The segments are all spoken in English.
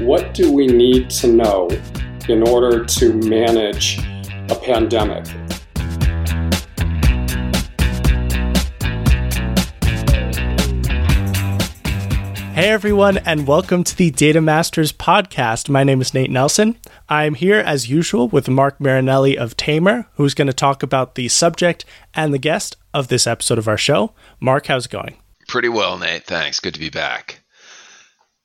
what do we need to know in order to manage a pandemic? Hey everyone, and welcome to the Data Masters podcast. My name is Nate Nelson. I'm here as usual with Mark Marinelli of Tamr, who's going to talk about the subject and the guest of this episode of our show. Mark, how's it going? Pretty well, Nate. Thanks. Good to be back.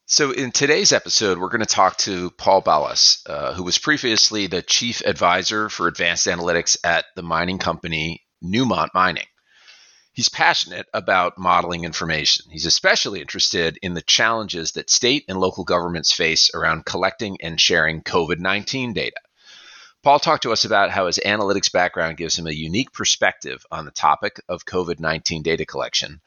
So, in today's episode, we're going to talk to Paul Balas, uh, who was previously the chief advisor for advanced analytics at the mining company Newmont Mining. He's passionate about modeling information. He's especially interested in the challenges that state and local governments face around collecting and sharing COVID 19 data. Paul talked to us about how his analytics background gives him a unique perspective on the topic of COVID 19 data collection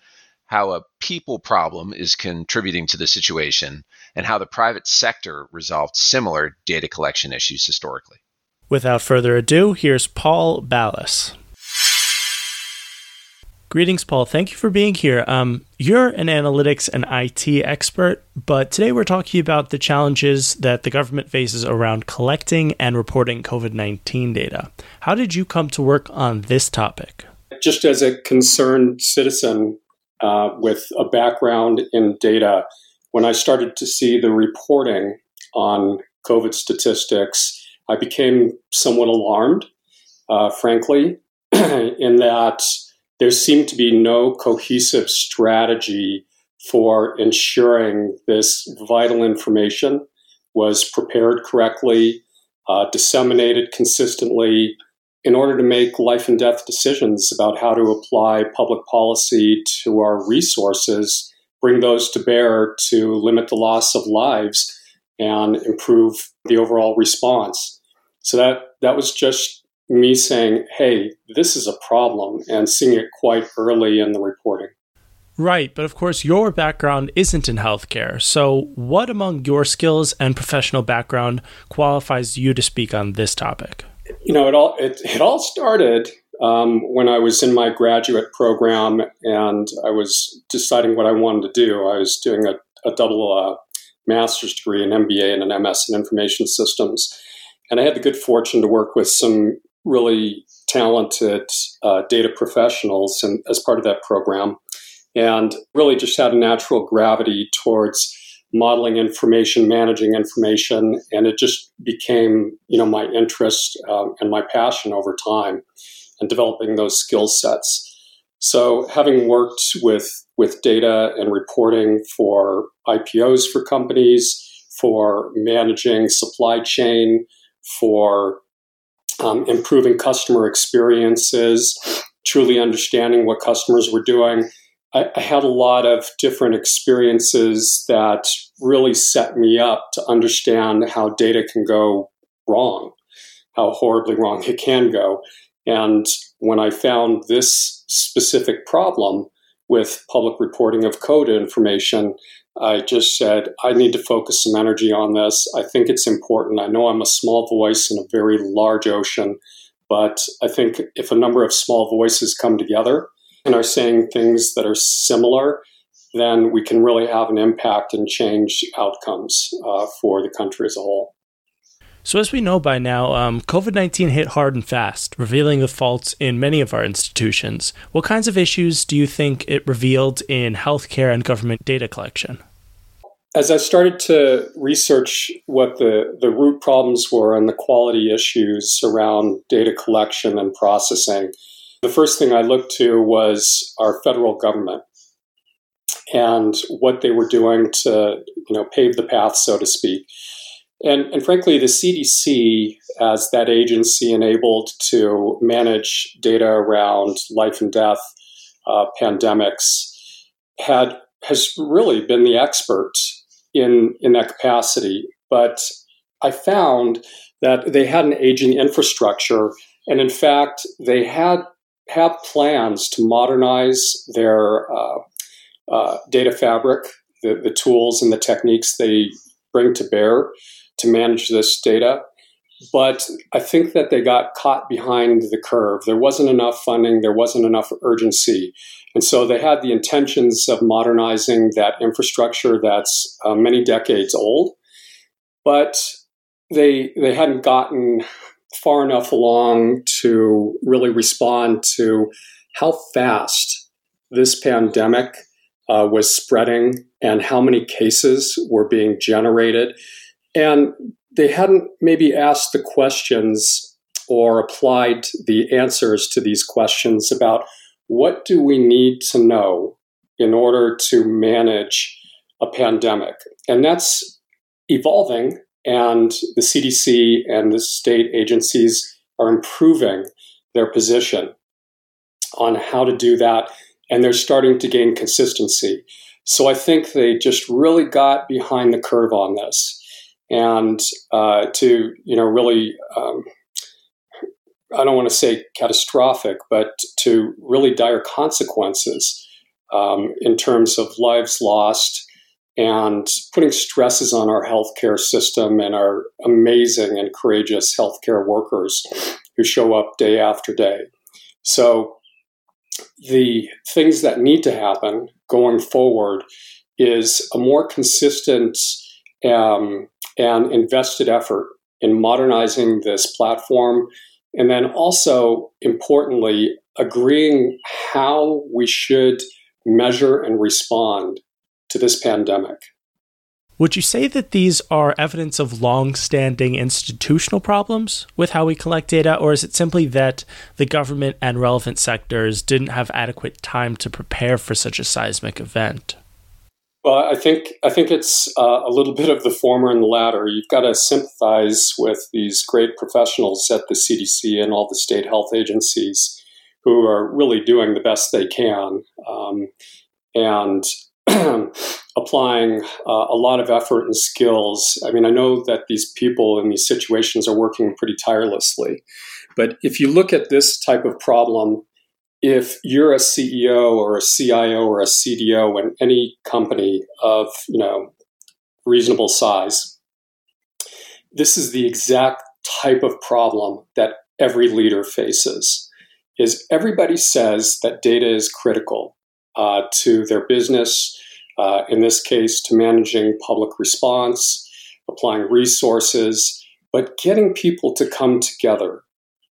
how a people problem is contributing to the situation, and how the private sector resolved similar data collection issues historically. Without further ado, here's Paul Balas. Greetings, Paul. Thank you for being here. Um, you're an analytics and IT expert, but today we're talking about the challenges that the government faces around collecting and reporting COVID 19 data. How did you come to work on this topic? Just as a concerned citizen, uh, with a background in data, when I started to see the reporting on COVID statistics, I became somewhat alarmed, uh, frankly, in that there seemed to be no cohesive strategy for ensuring this vital information was prepared correctly, uh, disseminated consistently, in order to make life and death decisions about how to apply public policy to our resources, bring those to bear to limit the loss of lives and improve the overall response. So that that was just me saying, "Hey, this is a problem," and seeing it quite early in the reporting. Right, but of course, your background isn't in healthcare. So, what among your skills and professional background qualifies you to speak on this topic? You know, it all it, it all started um, when I was in my graduate program and I was deciding what I wanted to do. I was doing a, a double uh, master's degree, an MBA, and an MS in information systems, and I had the good fortune to work with some really talented uh, data professionals and as part of that program, and really just had a natural gravity towards modeling information, managing information, and it just became, you know, my interest um, and my passion over time, and developing those skill sets. So, having worked with with data and reporting for IPOs for companies, for managing supply chain, for um, improving customer experiences, truly understanding what customers were doing, I, I had a lot of different experiences that really set me up to understand how data can go wrong, how horribly wrong it can go. And when I found this specific problem with public reporting of code information, I just said, I need to focus some energy on this. I think it's important. I know I'm a small voice in a very large ocean, but I think if a number of small voices come together, and are saying things that are similar, then we can really have an impact and change outcomes uh, for the country as a whole. So, as we know by now, um, COVID 19 hit hard and fast, revealing the faults in many of our institutions. What kinds of issues do you think it revealed in healthcare and government data collection? As I started to research what the, the root problems were and the quality issues around data collection and processing, the first thing I looked to was our federal government and what they were doing to, you know, pave the path, so to speak. And, and frankly, the CDC, as that agency enabled to manage data around life and death uh, pandemics, had has really been the expert in in that capacity. But I found that they had an aging infrastructure, and in fact, they had have plans to modernize their uh, uh, data fabric, the, the tools and the techniques they bring to bear to manage this data. But I think that they got caught behind the curve. There wasn't enough funding, there wasn't enough urgency. And so they had the intentions of modernizing that infrastructure that's uh, many decades old. but they they hadn't gotten far enough along to really respond to how fast this pandemic uh, was spreading and how many cases were being generated. And they hadn't maybe asked the questions or applied the answers to these questions about what do we need to know in order to manage a pandemic. And that's evolving, and the CDC and the state agencies are improving their position on how to do that, and they're starting to gain consistency. So I think they just really got behind the curve on this, and uh, to you know really. Um, I don't want to say catastrophic, but to really dire consequences um, in terms of lives lost and putting stresses on our healthcare system and our amazing and courageous healthcare workers who show up day after day. So, the things that need to happen going forward is a more consistent um, and invested effort in modernizing this platform. And then also, importantly, agreeing how we should measure and respond to this pandemic. Would you say that these are evidence of long standing institutional problems with how we collect data, or is it simply that the government and relevant sectors didn't have adequate time to prepare for such a seismic event? Well, I think I think it's uh, a little bit of the former and the latter. You've got to sympathize with these great professionals at the CDC and all the state health agencies who are really doing the best they can um, and applying uh, a lot of effort and skills. I mean, I know that these people in these situations are working pretty tirelessly, but if you look at this type of problem, if you're a CEO or a CIO or a CDO in any company of you know reasonable size, this is the exact type of problem that every leader faces is everybody says that data is critical uh, to their business, uh, in this case, to managing public response, applying resources, but getting people to come together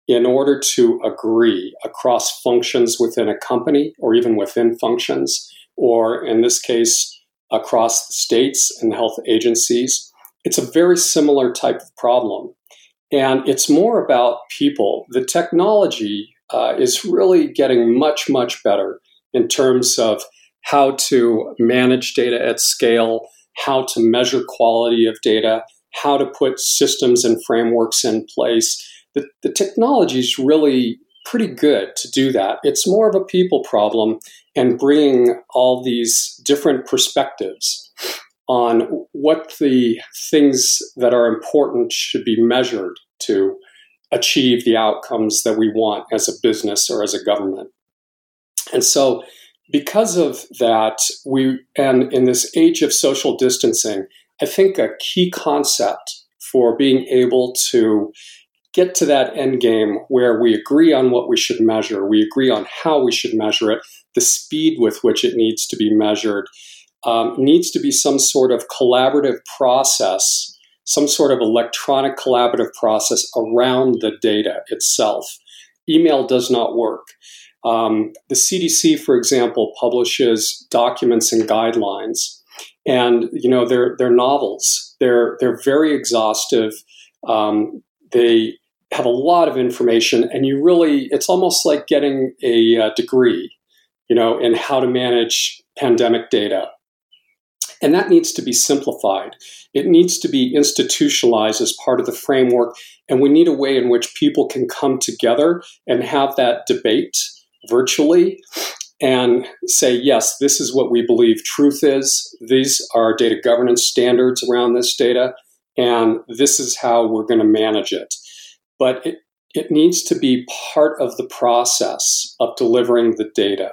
in order to agree across functions within a company or even within functions, or in this case, across the states and health agencies. It's a very similar type of problem. And it's more about people. The technology uh, is really getting much, much better in terms of how to manage data at scale, how to measure quality of data, how to put systems and frameworks in place. The, the technology is really pretty good to do that. It's more of a people problem and bringing all these different perspectives on what the things that are important should be measured to achieve the outcomes that we want as a business or as a government. And so, because of that, we, and in this age of social distancing, I think a key concept for being able to get to that end game where we agree on what we should measure, we agree on how we should measure it, the speed with which it needs to be measured, um, needs to be some sort of collaborative process some sort of electronic collaborative process around the data itself. Email does not work. Um, the CDC, for example, publishes documents and guidelines, and you know they're they're novels. They're they're very exhaustive. Um, they have a lot of information, and you really it's almost like getting a, a degree, you know, in how to manage pandemic data. And that needs to be simplified. It needs to be institutionalized as part of the framework. And we need a way in which people can come together and have that debate virtually and say, yes, this is what we believe truth is. These are data governance standards around this data. And this is how we're going to manage it. But it, it needs to be part of the process of delivering the data.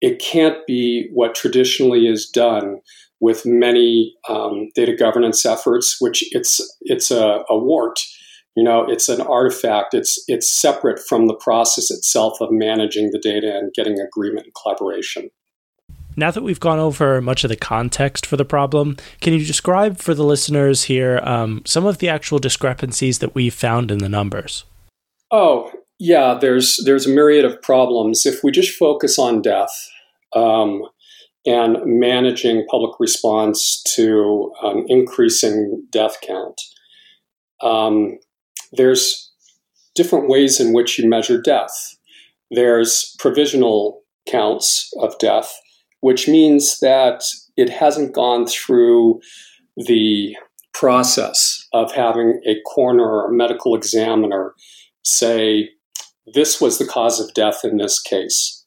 It can't be what traditionally is done with many um, data governance efforts, which it's it's a, a wart. You know, it's an artifact. It's it's separate from the process itself of managing the data and getting agreement and collaboration. Now that we've gone over much of the context for the problem, can you describe for the listeners here um, some of the actual discrepancies that we've found in the numbers? Oh, yeah, there's there's a myriad of problems. If we just focus on death um, and managing public response to um, increasing death count, um, there's different ways in which you measure death. There's provisional counts of death, which means that it hasn't gone through the process of having a coroner or a medical examiner say, this was the cause of death in this case.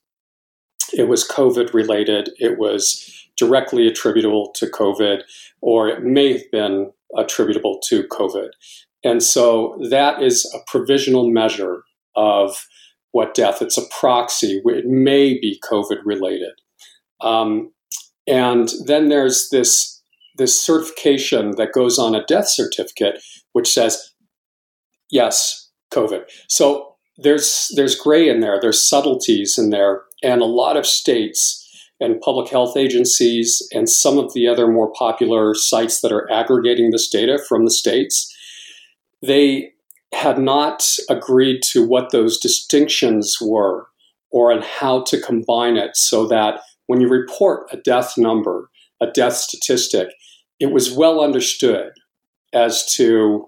It was COVID related, it was directly attributable to COVID, or it may have been attributable to COVID. And so that is a provisional measure of what death. It's a proxy. It may be COVID related. Um, and then there's this this certification that goes on a death certificate, which says, yes, COVID. So there's there's gray in there. There's subtleties in there, and a lot of states and public health agencies and some of the other more popular sites that are aggregating this data from the states, they had not agreed to what those distinctions were or on how to combine it so that when you report a death number, a death statistic, it was well understood as to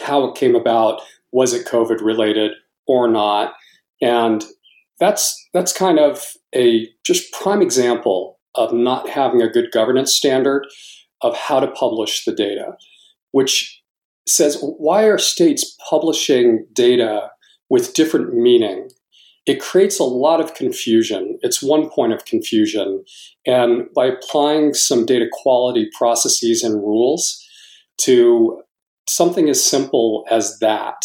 how it came about. Was it COVID related or not? And that's that's kind of a just prime example of not having a good governance standard of how to publish the data, which says why are states publishing data with different meaning? It creates a lot of confusion. It's one point of confusion. And by applying some data quality processes and rules to something as simple as that,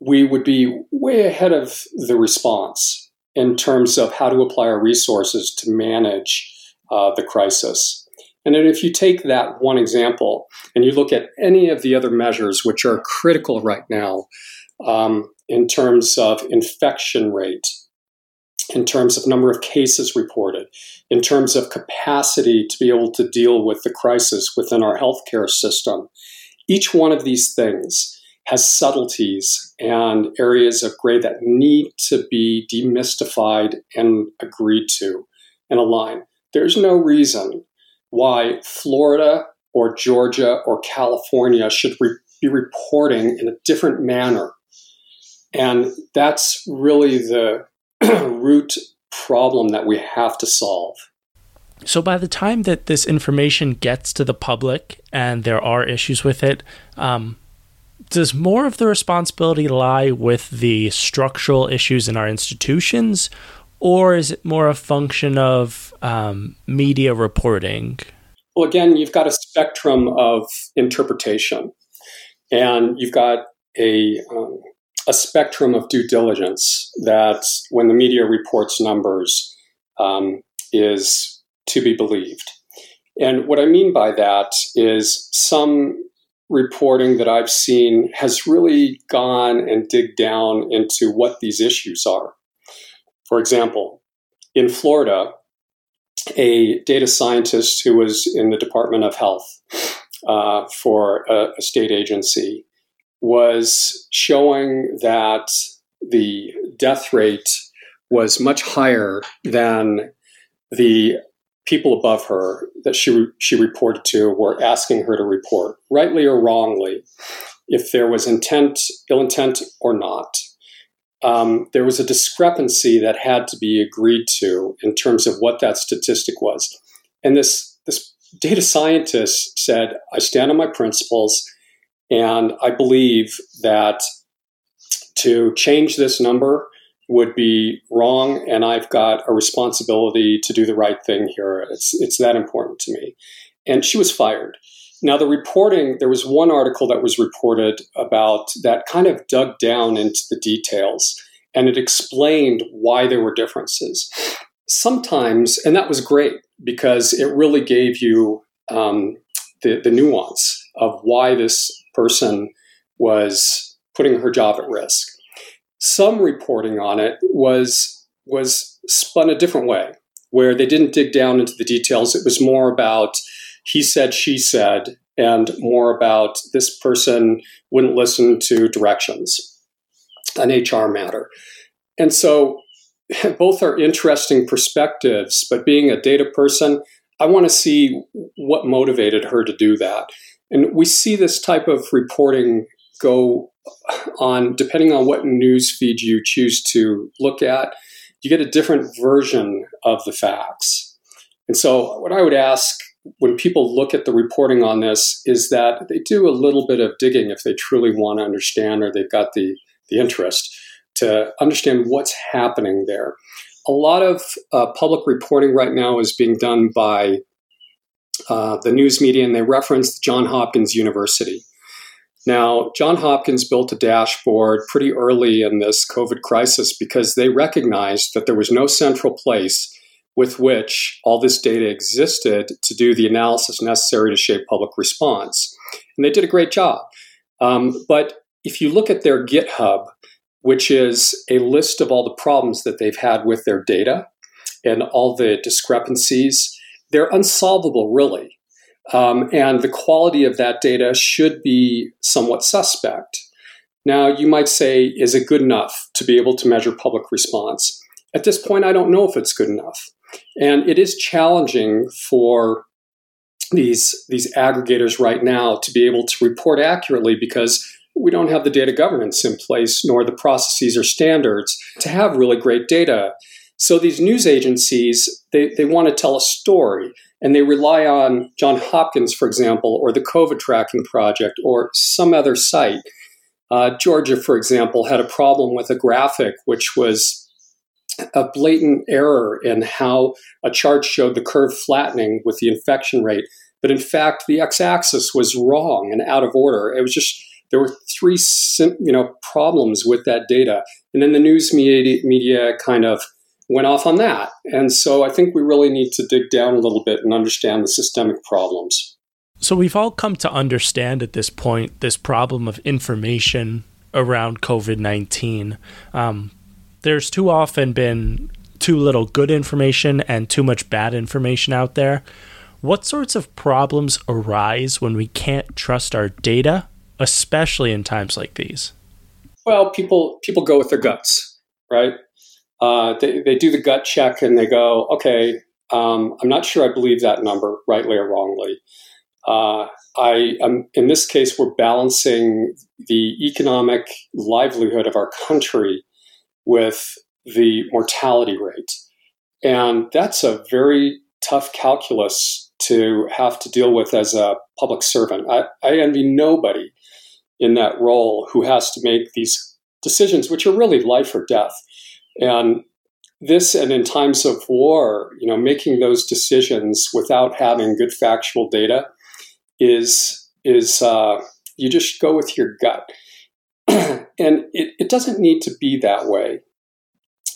we would be way ahead of the response in terms of how to apply our resources to manage uh, the crisis. And then if you take that one example and you look at any of the other measures which are critical right now um, in terms of infection rate, in terms of number of cases reported, in terms of capacity to be able to deal with the crisis within our healthcare system, each one of these things has subtleties and areas of gray that need to be demystified and agreed to and aligned. There's no reason why Florida or Georgia or California should re- be reporting in a different manner. And that's really the root problem that we have to solve. So, by the time that this information gets to the public and there are issues with it, um, does more of the responsibility lie with the structural issues in our institutions, or is it more a function of um, media reporting? Well, again, you've got a spectrum of interpretation, and you've got a um, a spectrum of due diligence that, when the media reports numbers, um, is to be believed. And what I mean by that is some reporting that I've seen has really gone and dig down into what these issues are. For example, in Florida, a data scientist who was in the Department of Health uh, for a, a state agency was showing that the death rate was much higher than the people above her that she she reported to were asking her to report, rightly or wrongly, if there was intent, ill intent, or not um, there was a discrepancy that had to be agreed to in terms of what that statistic was. And this, this data scientist said, I stand on my principles, and I believe that to change this number would be wrong, and I've got a responsibility to do the right thing here. It's, it's that important to me. And she was fired. Now, the reporting, there was one article that was reported about that kind of dug down into the details and it explained why there were differences. Sometimes, and that was great because it really gave you um, the, the nuance of why this person was putting her job at risk. Some reporting on it was was spun a different way, where they didn't dig down into the details. It was more about he said, she said, and more about this person wouldn't listen to directions, an HR matter. And so both are interesting perspectives, but being a data person, I want to see what motivated her to do that. And we see this type of reporting go on depending on what news feed you choose to look at. You get a different version of the facts. And so, what I would ask when people look at the reporting on this is that they do a little bit of digging if they truly want to understand or they've got the, the interest to understand what's happening there. A lot of uh, public reporting right now is being done by uh, the news media, and they reference John Hopkins University. Now, John Hopkins built a dashboard pretty early in this COVID crisis because they recognized that there was no central place with which all this data existed to do the analysis necessary to shape public response. And they did a great job. Um, but if you look at their GitHub, which is a list of all the problems that they've had with their data and all the discrepancies, they're unsolvable, really. Um, and the quality of that data should be somewhat suspect. Now, you might say, is it good enough to be able to measure public response? At this point, I don't know if it's good enough. And it is challenging for these, these aggregators right now to be able to report accurately because we don't have the data governance in place nor the processes or standards to have really great data. So these news agencies, they, they want to tell a story and they rely on John Hopkins, for example, or the COVID tracking project or some other site. Uh, Georgia, for example, had a problem with a graphic which was a blatant error in how a chart showed the curve flattening with the infection rate. But in fact, the x-axis was wrong and out of order. It was just there were three you know problems with that data, and then the news media, media kind of went off on that. And so I think we really need to dig down a little bit and understand the systemic problems. So we've all come to understand at this point this problem of information around COVID 19. Um, there's too often been too little good information and too much bad information out there. What sorts of problems arise when we can't trust our data, especially in times like these? Well, people people go with their guts, right? Uh, they, they do the gut check and they go, okay, um, I'm not sure I believe that number, rightly or wrongly. Uh, I am, in this case, we're balancing the economic livelihood of our country with the mortality rate. And that's a very tough calculus to have to deal with as a public servant. I, I envy nobody in that role who has to make these decisions, which are really life or death. And this, and in times of war, you know, making those decisions without having good factual data is is uh, you just go with your gut and it, it doesn't need to be that way.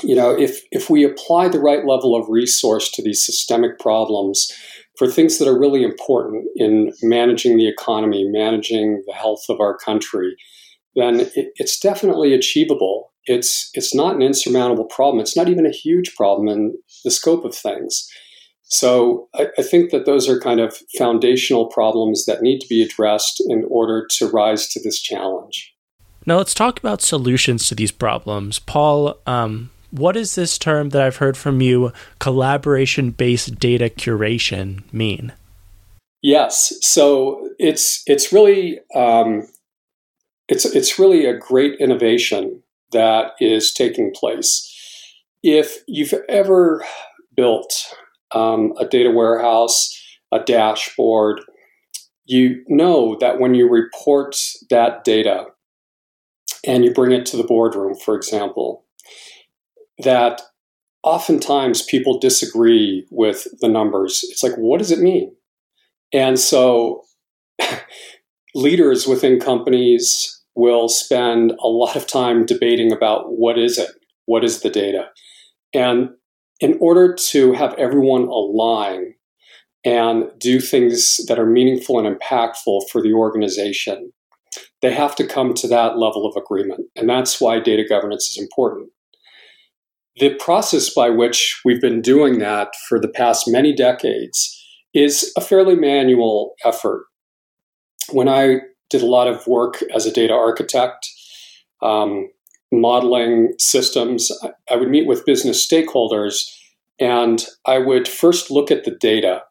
You know, if if we apply the right level of resource to these systemic problems for things that are really important in managing the economy, managing the health of our country, then it, it's definitely achievable. It's it's not an insurmountable problem. It's not even a huge problem in the scope of things. So I, I, think that those are kind of foundational problems that need to be addressed in order to rise to this challenge. Now let's talk about solutions to these problems. Paul, um, what does this term that I've heard from you, collaboration based data curation, mean? Yes, so it's it's really um, it's it's really a great innovation that is taking place. If you've ever built um, a data warehouse, a dashboard, you know that when you report that data and you bring it to the boardroom, for example, that oftentimes people disagree with the numbers. It's like, what does it mean? And so leaders within companies will spend a lot of time debating about what is it? What is the data? And in order to have everyone align and do things that are meaningful and impactful for the organization, they have to come to that level of agreement. And that's why data governance is important. the process by which we've been doing that for the past many decades is a fairly manual effort. When I did a lot of work as a data architect, um, modeling systems, I would meet with business stakeholders and I would first look at the data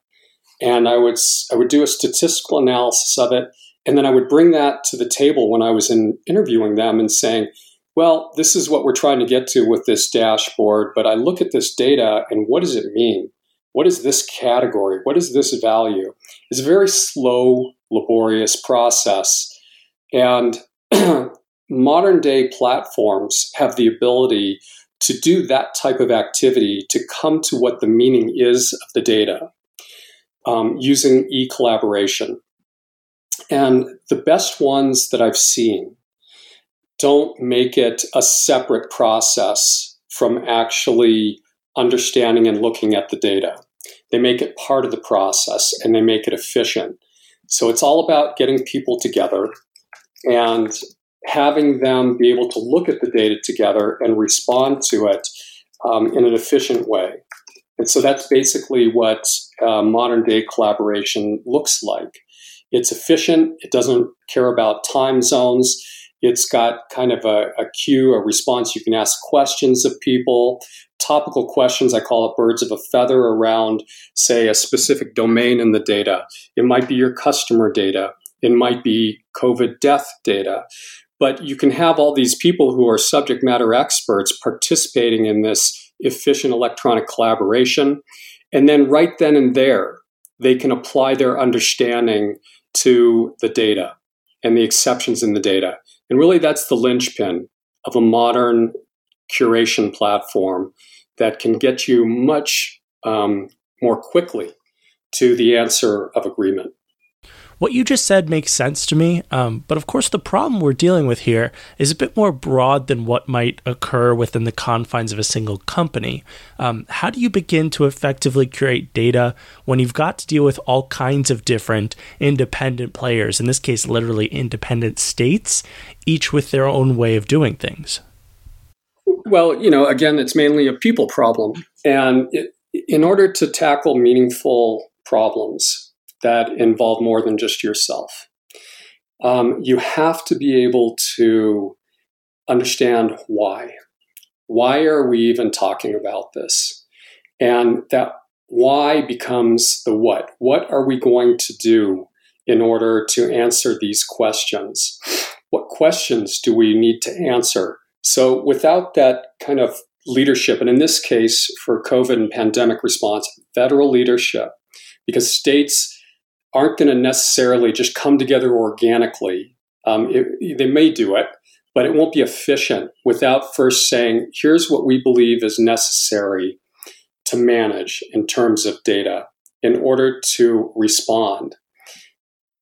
and I would, I would do a statistical analysis of it. And then I would bring that to the table when I was in interviewing them and saying, well, this is what we're trying to get to with this dashboard, but I look at this data and what does it mean? What is this category? What is this value? It's a very slow, laborious process. And modern day platforms have the ability to do that type of activity to come to what the meaning is of the data um, using e collaboration. And the best ones that I've seen don't make it a separate process from actually understanding and looking at the data. They make it part of the process and they make it efficient. So it's all about getting people together and having them be able to look at the data together and respond to it um, in an efficient way. And so that's basically what uh, modern day collaboration looks like. It's efficient, it doesn't care about time zones. It's got kind of a, a queue, a response. You can ask questions of people, topical questions. I call it birds of a feather around, say, a specific domain in the data. It might be your customer data. It might be COVID death data. But you can have all these people who are subject matter experts participating in this efficient electronic collaboration. And then right then and there, they can apply their understanding to the data and the exceptions in the data. And really, that's the linchpin of a modern curation platform that can get you much um, more quickly to the answer of agreement. What you just said makes sense to me, um, but of course, the problem we're dealing with here is a bit more broad than what might occur within the confines of a single company. Um, how do you begin to effectively curate data when you've got to deal with all kinds of different independent players, in this case, literally independent states, each with their own way of doing things? Well, you know, again, it's mainly a people problem. And it, in order to tackle meaningful problems, that involve more than just yourself. Um, you have to be able to understand why. Why are we even talking about this? And that why becomes the what. What are we going to do in order to answer these questions? What questions do we need to answer? So, without that kind of leadership, and in this case for COVID and pandemic response, federal leadership, because states aren't going to necessarily just come together organically. Um, it, they may do it, but it won't be efficient without first saying, here's what we believe is necessary to manage in terms of data in order to respond.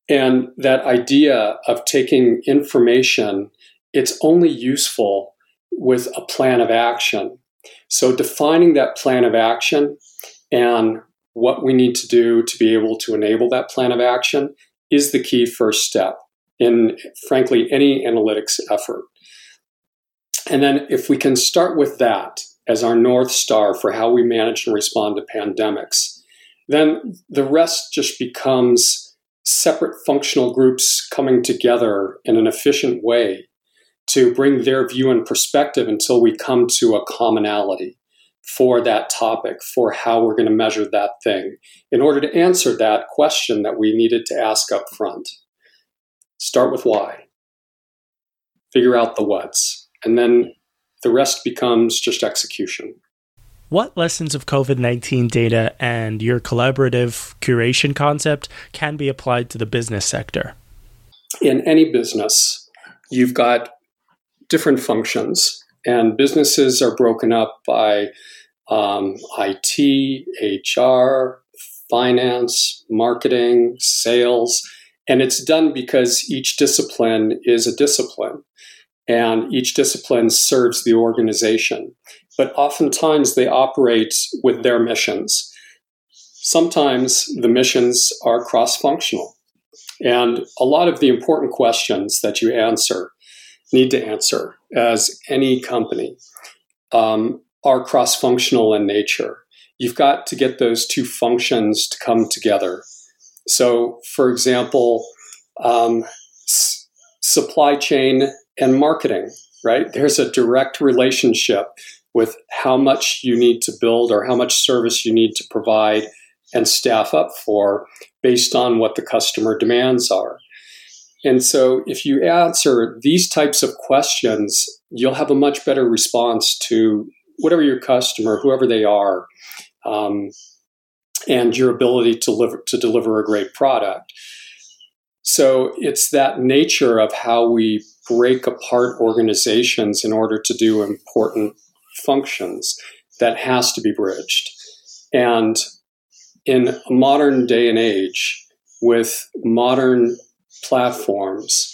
And that idea of taking information, it's only useful with a plan of action. So defining that plan of action and what we need to do to be able to enable that plan of action is the key first step in, frankly, any analytics effort. And then if we can start with that as our North Star for how we manage and respond to pandemics, then the rest just becomes separate functional groups coming together in an efficient way to bring their view and perspective until we come to a commonality for that topic, for how we're going to measure that thing, in order to answer that question that we needed to ask up front. Start with why, figure out the what's, and then the rest becomes just execution. What lessons of COVID 19 data and your collaborative curation concept can be applied to the business sector? In any business, you've got different functions, and businesses are broken up by um, IT, HR, finance, marketing, sales. And it's done because each discipline is a discipline and each discipline serves the organization. But oftentimes they operate with their missions. Sometimes the missions are cross functional. And a lot of the important questions that you answer need to answer as any company um, are cross functional in nature. You've got to get those two functions to come together. So, for example, um, s- supply chain and marketing, right? There's a direct relationship with how much you need to build or how much service you need to provide and staff up for based on what the customer demands are. And so, if you answer these types of questions, you'll have a much better response to whatever your customer, whoever they are, um, and your ability to deliver, to deliver a great product. So, it's that nature of how we break apart organizations in order to do important functions that has to be bridged. And in a modern day and age, with modern platforms,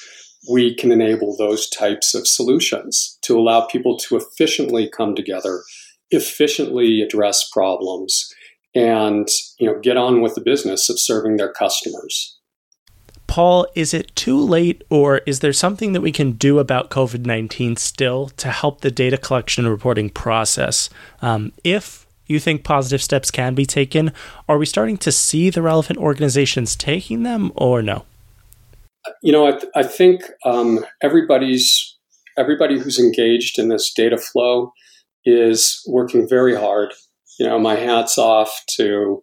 we can enable those types of solutions to allow people to efficiently come together, efficiently address problems, and you know get on with the business of serving their customers. Paul, is it too late, or is there something that we can do about COVID 19 still to help the data collection and reporting process? Um, if you think positive steps can be taken, are we starting to see the relevant organizations taking them, or no? You know, I, th- I think um, everybody's everybody who's engaged in this data flow is working very hard. You know, my hats off to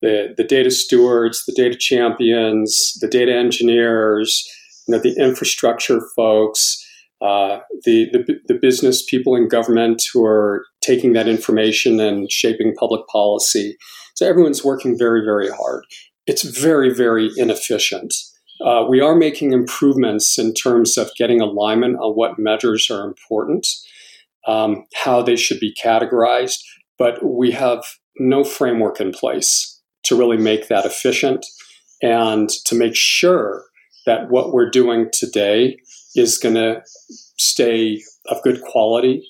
the, the data stewards, the data champions, the data engineers, you know, the infrastructure folks, uh, the, the, the business people in government who are taking that information and shaping public policy. So everyone's working very, very hard. It's very, very inefficient. Uh, we are making improvements in terms of getting alignment on what measures are important, um, how they should be categorized, but we have no framework in place to really make that efficient and to make sure that what we're doing today is going to stay of good quality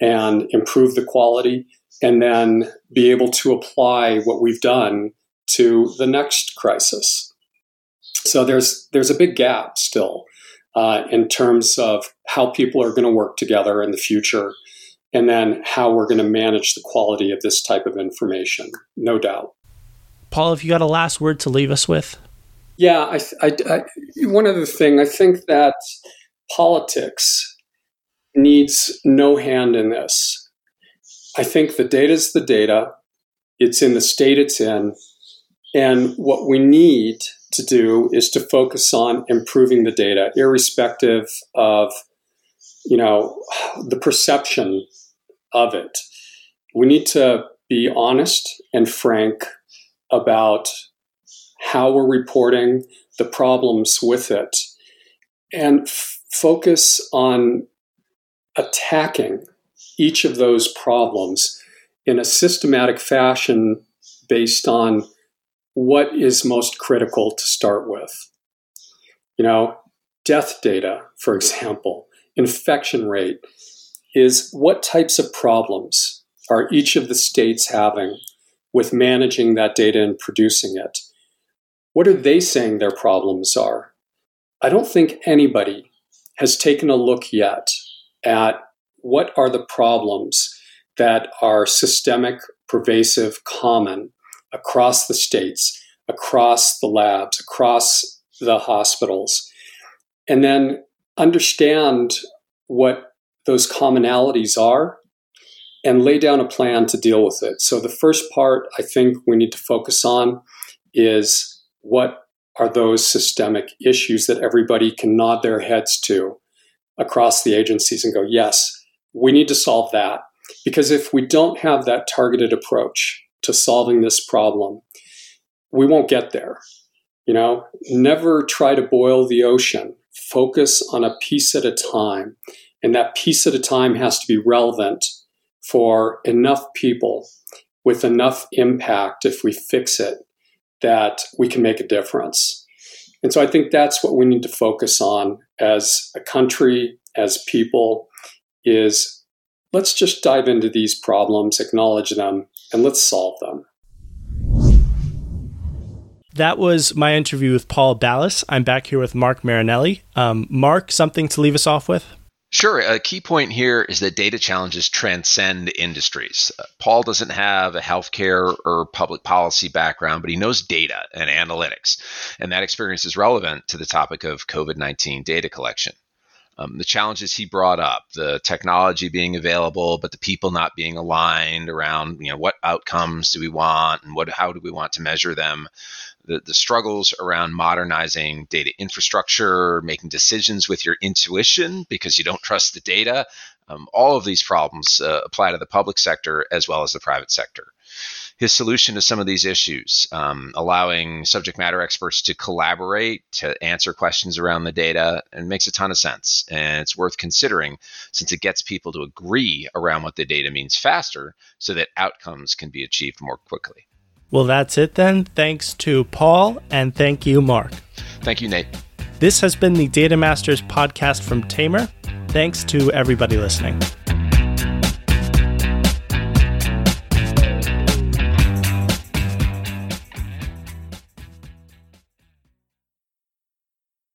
and improve the quality and then be able to apply what we've done to the next crisis. So there's there's a big gap still uh, in terms of how people are going to work together in the future, and then how we're going to manage the quality of this type of information. No doubt. Paul, have you got a last word to leave us with? Yeah, I, I, I, one other thing, I think that politics needs no hand in this. I think the data is the data, it's in the state it's in, and what we need to do is to focus on improving the data, irrespective of you know the perception of it. We need to be honest and frank about how we're reporting, the problems with it, and f- focus on attacking each of those problems in a systematic fashion based on what is most critical to start with. You know, death data, for example, infection rate is what types of problems are each of the states having with managing that data and producing it. What are they saying their problems are? I don't think anybody has taken a look yet at what are the problems that are systemic, pervasive, common across the states, across the labs, across the hospitals, and then understand what those commonalities are and lay down a plan to deal with it. So, the first part I think we need to focus on is what are those systemic issues that everybody can nod their heads to across the agencies and go, yes, we need to solve that. Because if we don't have that targeted approach to solving this problem, we won't get there. You know, never try to boil the ocean. Focus on a piece at a time. And that piece at a time has to be relevant for enough people with enough impact if we fix it that we can make a difference. And so I think that's what we need to focus on as a country, as people, is let's just dive into these problems, acknowledge them, and let's solve them. That was my interview with Paul Balas. I'm back here with Mark Marinelli. Um, Mark, something to leave us off with? Sure. A key point here is that data challenges transcend industries. Uh, Paul doesn't have a healthcare or public policy background, but he knows data and analytics. And that experience is relevant to the topic of COVID 19 data collection. Um, the challenges he brought up, the technology being available, but the people not being aligned around, you know, what outcomes do we want and what, how do we want to measure them? the, the struggles around modernizing data infrastructure, making decisions with your intuition because you don't trust the data. Um, all of these problems uh, apply to the public sector as well as the private sector. His solution to some of these issues, um, allowing subject matter experts to collaborate to answer questions around the data, and makes a ton of sense. And it's worth considering since it gets people to agree around what the data means faster so that outcomes can be achieved more quickly. Well, that's it then. Thanks to Paul and thank you, Mark. Thank you, Nate. This has been the Data Masters podcast from Tamr. Thanks to everybody listening.